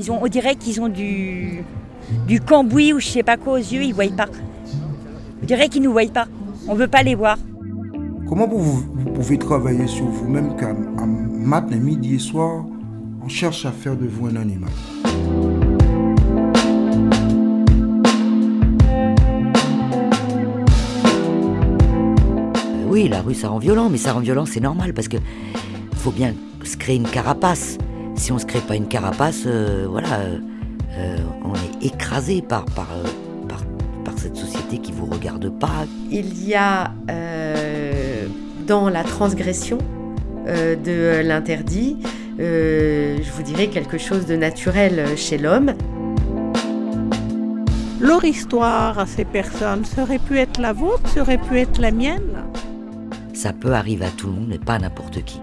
Ils ont, on dirait qu'ils ont du, du cambouis ou je sais pas quoi aux yeux, ils voient pas. On dirait qu'ils nous voient pas. On veut pas les voir. Comment vous, vous pouvez travailler sur vous-même qu'à à matin, midi et soir, on cherche à faire de vous un animal? Oui, la rue, ça rend violent, mais ça rend violent, c'est normal, parce que faut bien se créer une carapace. Si on se crée pas une carapace, euh, voilà, euh, euh, on est écrasé par, par, par, par cette société qui vous regarde pas. Il y a euh, dans la transgression euh, de l'interdit, euh, je vous dirais quelque chose de naturel chez l'homme. Leur histoire à ces personnes, ça aurait pu être la vôtre, ça aurait pu être la mienne. Ça peut arriver à tout le monde, mais pas à n'importe qui.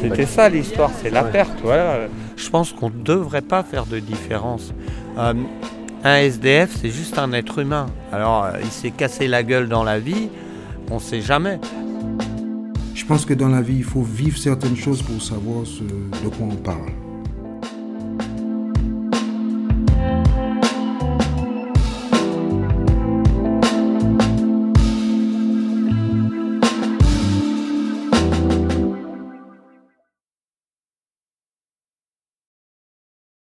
C'était ça l'histoire, c'est la perte. Voilà. Je pense qu'on ne devrait pas faire de différence. Euh, un SDF, c'est juste un être humain. Alors, euh, il s'est cassé la gueule dans la vie, on ne sait jamais. Je pense que dans la vie, il faut vivre certaines choses pour savoir ce de quoi on parle.